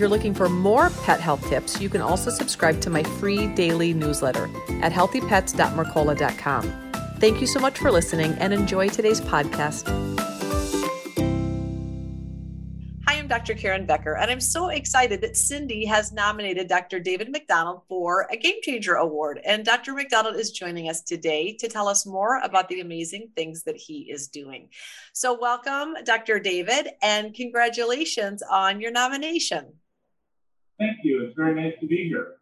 If you're looking for more pet health tips, you can also subscribe to my free daily newsletter at healthypets.mercola.com. Thank you so much for listening and enjoy today's podcast. Hi, I'm Dr. Karen Becker, and I'm so excited that Cindy has nominated Dr. David MacDonald for a Game Changer Award. And Dr. MacDonald is joining us today to tell us more about the amazing things that he is doing. So, welcome, Dr. David, and congratulations on your nomination. Thank you. It's very nice to be here.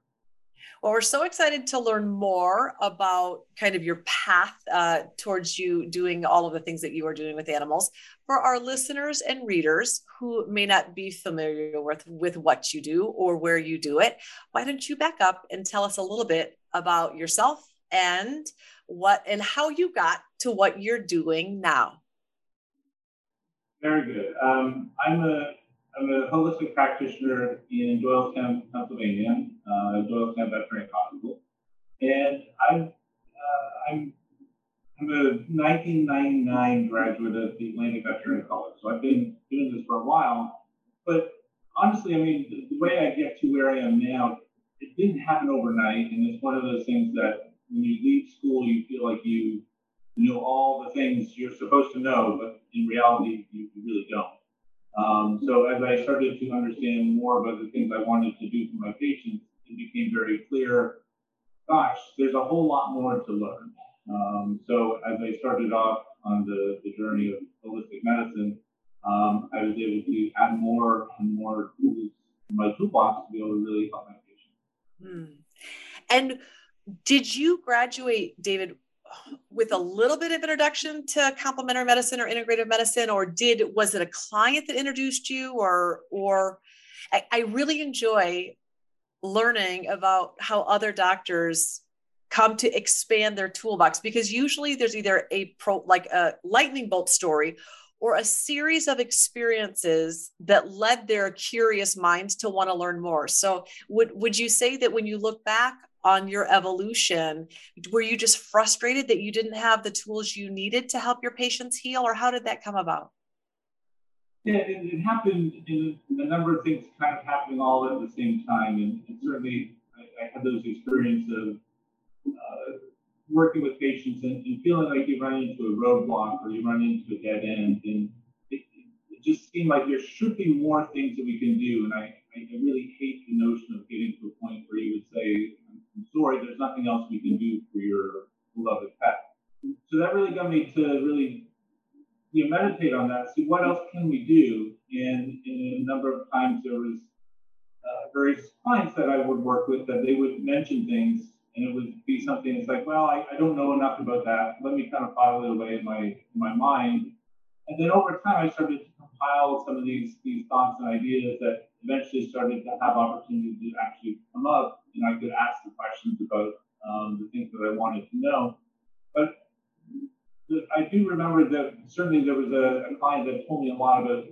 Well, we're so excited to learn more about kind of your path uh, towards you doing all of the things that you are doing with animals. For our listeners and readers who may not be familiar with, with what you do or where you do it, why don't you back up and tell us a little bit about yourself and what and how you got to what you're doing now? Very good. Um, I'm a I'm a holistic practitioner in Doylestown, Pennsylvania, uh, Doylestown Veterinary Hospital, and I'm uh, I'm I'm a 1999 graduate of the Atlantic Veterinary College, so I've been doing this for a while. But honestly, I mean, the, the way I get to where I am now, it didn't happen overnight, and it's one of those things that when you leave school, you feel like you know all the things you're supposed to know, but in reality, you, you really don't. Um, so as I started to understand more about the things I wanted to do for my patients, it became very clear, gosh, there's a whole lot more to learn. Um, so as I started off on the, the journey of holistic medicine, um, I was able to add more and more tools in my toolbox to be able to really help my patients. Hmm. And did you graduate, David, with a little bit of introduction to complementary medicine or integrative medicine or did was it a client that introduced you or or I, I really enjoy learning about how other doctors come to expand their toolbox because usually there's either a pro like a lightning bolt story or a series of experiences that led their curious minds to want to learn more. So would would you say that when you look back on your evolution. Were you just frustrated that you didn't have the tools you needed to help your patients heal or how did that come about? Yeah it, it happened in a number of things kind of happening all at the same time and, and certainly I, I, had those experiences of uh, working with patients and, and, feeling like you run into a roadblock or you run into a dead end and it, it just seemed like there should be more things that we can do and I, I really hate the notion of getting to a point where you would say I'm sorry, there's nothing else we can do for your beloved pet. So that really got me to really you know, meditate on that, see what else can we do. And, and a number of times there was uh, various clients that I would work with that they would mention things and it would be something that's like, well, I, I don't know enough about that. Let me kind of file it away in my in my mind. And then over time, I started to compile some of these these thoughts and ideas that eventually started to have opportunity to actually come up, and I could ask the questions about um, the things that I wanted to know. But I do remember that certainly there was a, a, client that told me a lot about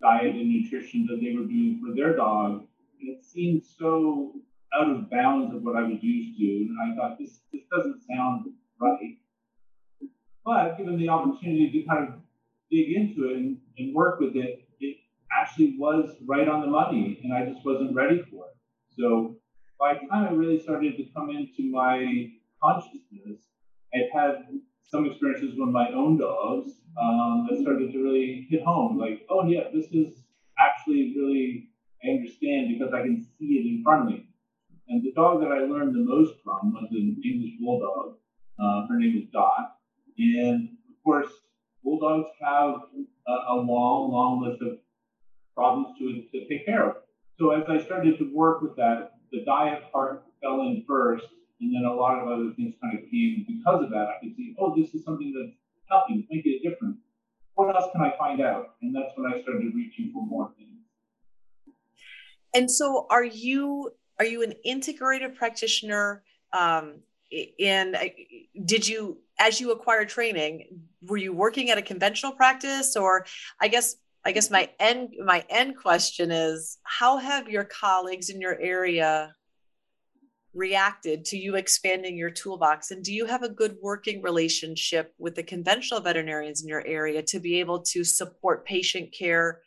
diet and nutrition that they were doing for their dog. And it seemed so out of bounds of what I was used to. And I thought, this, this doesn't sound right. But given the opportunity to kind of dig into it and, and work with it, actually was right on the money, and I just wasn't ready for it. So by the time I really started to come into my consciousness, I'd had some experiences with my own dogs um, that started to really hit home. Like, oh yeah, this is actually really I understand because I can see it in front of me. And the dog that I learned the most from was an English bulldog. Uh, her name was Dot, and of course, bulldogs have a, a long, long list of problems to, to take care of. So as I started to work with that, the diet part fell in first, and then a lot of other things kind of came because of that. I could see, oh, this is something that's helping, making a difference. What else can I find out? And that's when I started reaching for more things. And so, are you are you an integrative practitioner? Um, and did you as you acquired training were you working at a conventional practice or i guess i guess my end my end question is how have your colleagues in your area reacted to you expanding your toolbox and do you have a good working relationship with the conventional veterinarians in your area to be able to support patient care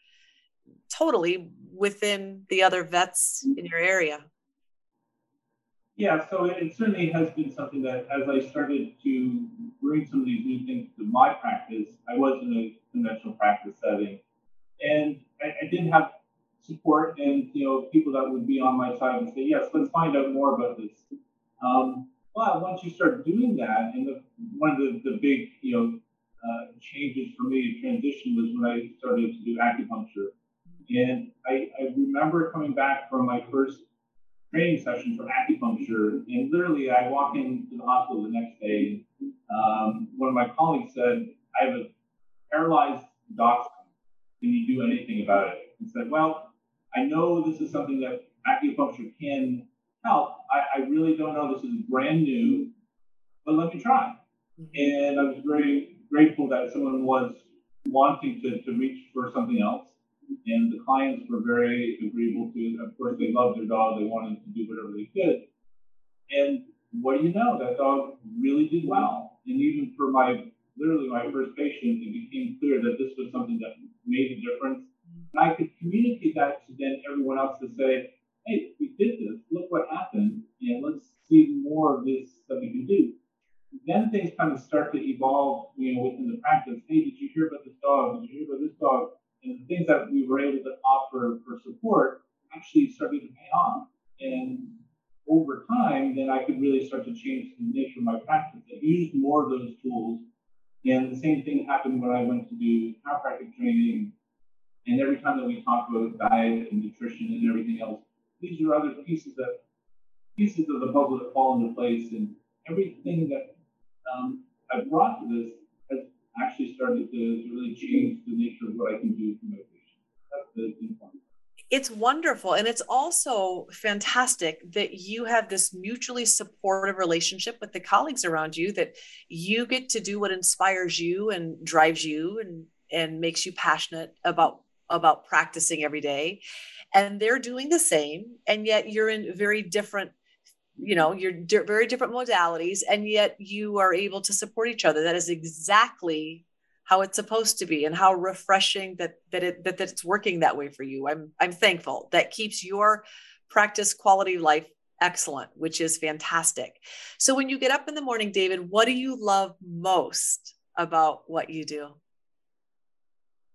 totally within the other vets in your area yeah, so it certainly has been something that as I started to bring some of these new things to my practice, I was in a conventional practice setting. And I, I did have support and you know people that would be on my side and say, yes, let's find out more about this. Um, but once you start doing that, and the, one of the, the big you know uh, changes for me, in transition was when I started to do acupuncture. And I, I remember coming back from my first training session for acupuncture, and literally I walk into the hospital the next day. Um, one of my colleagues said, "I have a paralyzed dachshund. Can you do anything about it?" And said, "Well, I know this is something that acupuncture can help. I, I really don't know. This is brand new, but let me try." Mm-hmm. And I was very grateful that someone was wanting to, to reach for something else and the clients were very agreeable to it. Of course, they loved their dog. They wanted to do whatever they could. And what do you know? That dog really did well. And even for my, literally my first patient, it became clear that this was something that made a difference. And I could communicate that to then everyone else to say, hey, we did this. Look what happened. And let's see more of this that we can do. Then things kind of start to evolve, you know, within the practice. Hey, did you hear about this dog? Did you hear about this dog? and the things that we were able to offer for support actually started to pay off. And over time, then I could really start to change the nature of my practice. I used more of those tools. And the same thing happened when I went to do chiropractic training. And every time that we talk about diet and nutrition and everything else, these are other pieces that pieces of the puzzle that fall into place. And everything that um, I brought to this has actually started to, to really change the nature of what I can do for my patients. That's the important it's wonderful and it's also fantastic that you have this mutually supportive relationship with the colleagues around you that you get to do what inspires you and drives you and and makes you passionate about about practicing every day. And they're doing the same and yet you're in very different you know you're di- very different modalities and yet you are able to support each other. That is exactly how it's supposed to be and how refreshing that that it that, that it's working that way for you. I'm i'm thankful. That keeps your practice quality life excellent which is fantastic. So when you get up in the morning david what do you love most about what you do?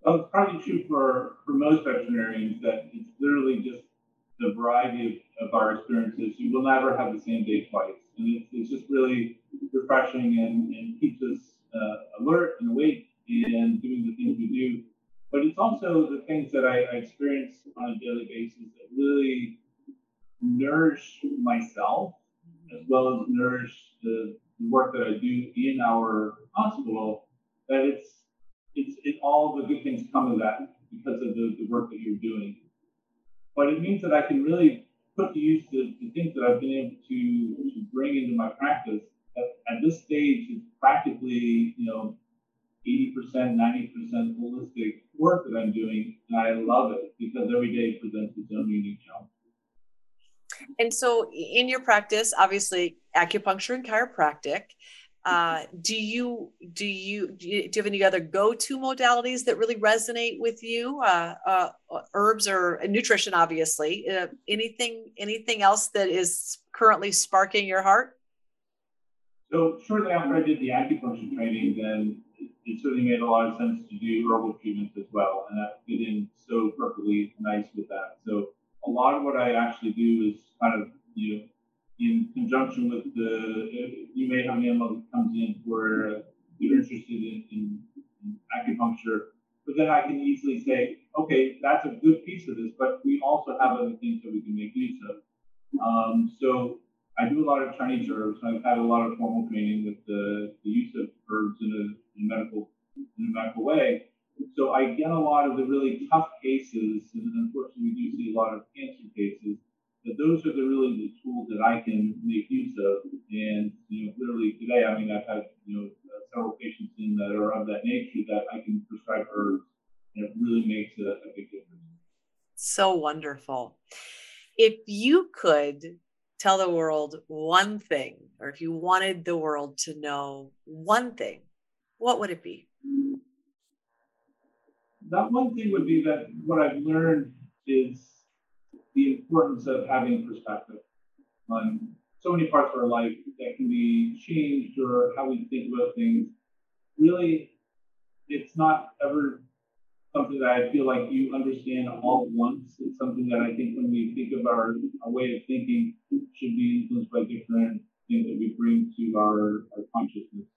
Well, it's probably true for, for most veterinarians that it's literally just the variety of, of our experiences, you will never have the same day twice. And it's, it's just really refreshing and, and keeps us uh, alert and awake and doing the things we do. But it's also the things that I, I experience on a daily basis that really nourish myself as well as nourish the, the work that I do in our hospital. That it's it's it, all the good things come of that because of the, the work that you're doing but it means that I can really put to use the, the things that I've been able to, to bring into my practice. At, at this stage, it's practically, you know, 80%, 90% holistic work that I'm doing. And I love it because every day presents its own unique challenge. And so, in your practice, obviously, acupuncture and chiropractic, uh, do you do you do you have any other go-to modalities that really resonate with you? Uh, uh, herbs or nutrition, obviously. Uh, anything anything else that is currently sparking your heart? So shortly after I did the acupuncture training, then it, certainly made a lot of sense to do herbal treatments as well, and that fit in so perfectly nice with that. So a lot of what I actually do is kind of you know in conjunction with the, you may have an animal that comes in where you're interested in, in, in, acupuncture, but then I can easily say, okay, that's a good piece of this, but we also have other things that we can make use of. Um, so I do a lot of Chinese herbs. I've had a lot of formal training with the, the use of herbs in a, in a medical in a medical way. So I get a lot of the really tough cases, and unfortunately we do see a lot of cancer cases But those are the really the tools that I can make use of. And you know, literally today, I mean, I've had you know uh, several patients in that are of that nature that I can prescribe herbs, and it really makes a, a big difference. So wonderful. If you could tell the world one thing, or if you wanted the world to know one thing, what would it be? That one thing would be that what I've learned is the importance of having perspective on so many parts of our life that can be changed or how we think about things. Really, it's not ever something that I feel like you understand all at once. It's something that I think when we think of our, our way of thinking should be influenced by different things that we bring to our, our consciousness.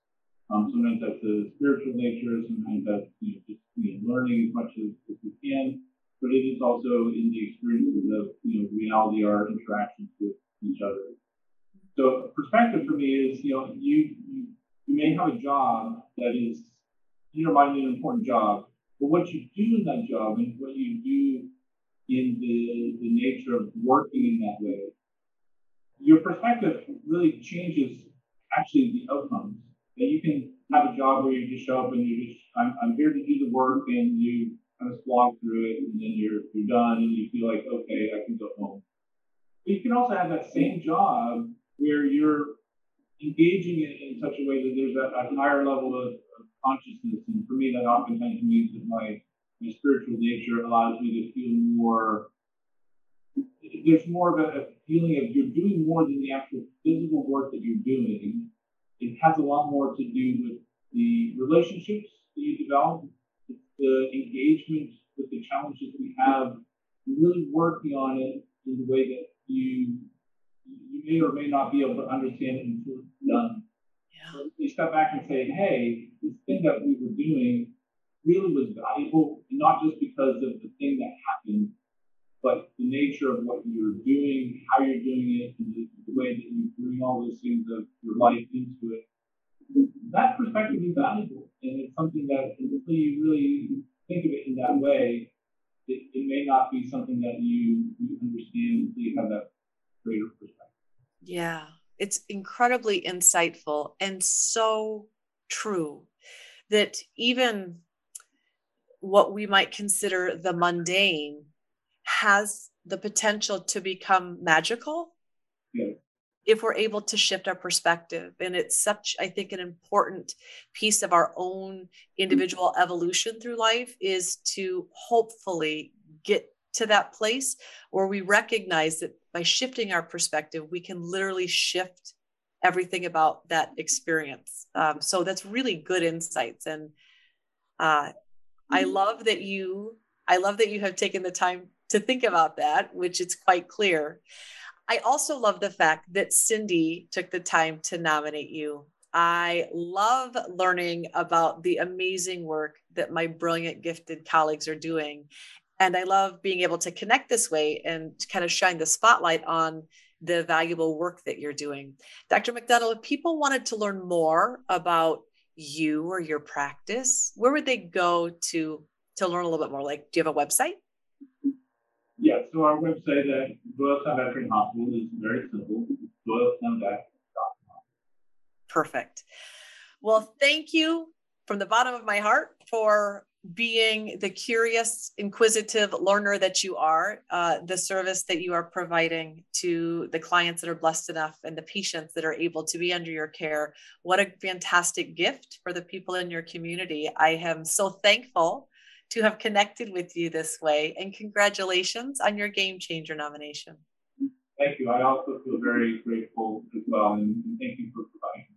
Um, sometimes that's a spiritual nature, sometimes that's you know, just you know, learning as much as, as we can but it is also in the experiences of you know reality, our interactions with each other. So perspective for me is you know you you, you may have a job that is in your mind an important job, but what you do in that job and what you do in the the nature of working in that way, your perspective really changes actually the outcomes. That you can have a job where you just show up and you just I'm, I'm here to do the work and you kind of slog through it, and then you're you're done, and you feel like okay, I can go home. But you can also have that same job where you're engaging it in such a way that there's a, higher level of, of, consciousness, and for me, that oftentimes means that my my spiritual nature allows me to feel more. There's more of a feeling of you're doing more than the actual physical work that you're doing. It has a lot more to do with the relationships that you develop the engagement with the challenges we have, really working on it in the way that you you may or may not be able to understand it until it's done. Yeah. So you step back and say, hey, this thing that we were doing really was valuable, not just because of the thing that happened, but the nature of what you're doing, how you're doing it, and the, the way that you bring all those things of your life into it that perspective is valuable. And it's something that until you really think of it in that way, it, it may not be something that you, you understand until you have that greater perspective. Yeah, it's incredibly insightful and so true that even what we might consider the mundane has the potential to become magical yeah if we're able to shift our perspective. And it's such, I think, an important piece of our own individual evolution through life is to hopefully get to that place where we recognize that by shifting our perspective, we can literally shift everything about that experience. Um, so that's really good insights. And uh, I mm-hmm. love that you, I love that you have taken the time to think about that, which it's quite clear. I also love the fact that Cindy took the time to nominate you. I love learning about the amazing work that my brilliant, gifted colleagues are doing. And I love being able to connect this way and kind of shine the spotlight on the valuable work that you're doing. Dr. MacDonald, if people wanted to learn more about you or your practice, where would they go to to learn a little bit more? Like, do you have a website? Yeah, so our website at Doylestown Veteran Hospital is very simple. Doylestownvet.com. Perfect. Well, thank you from the bottom of my heart for being the curious, inquisitive learner that you are, uh, the service that you are providing to the clients that are blessed enough and the patients that are able to be under your care. What a fantastic gift for the people in your community. I am so thankful to have connected with you this way. And congratulations on your Game Changer nomination. Thank you. I also feel very grateful as well. And thank you for providing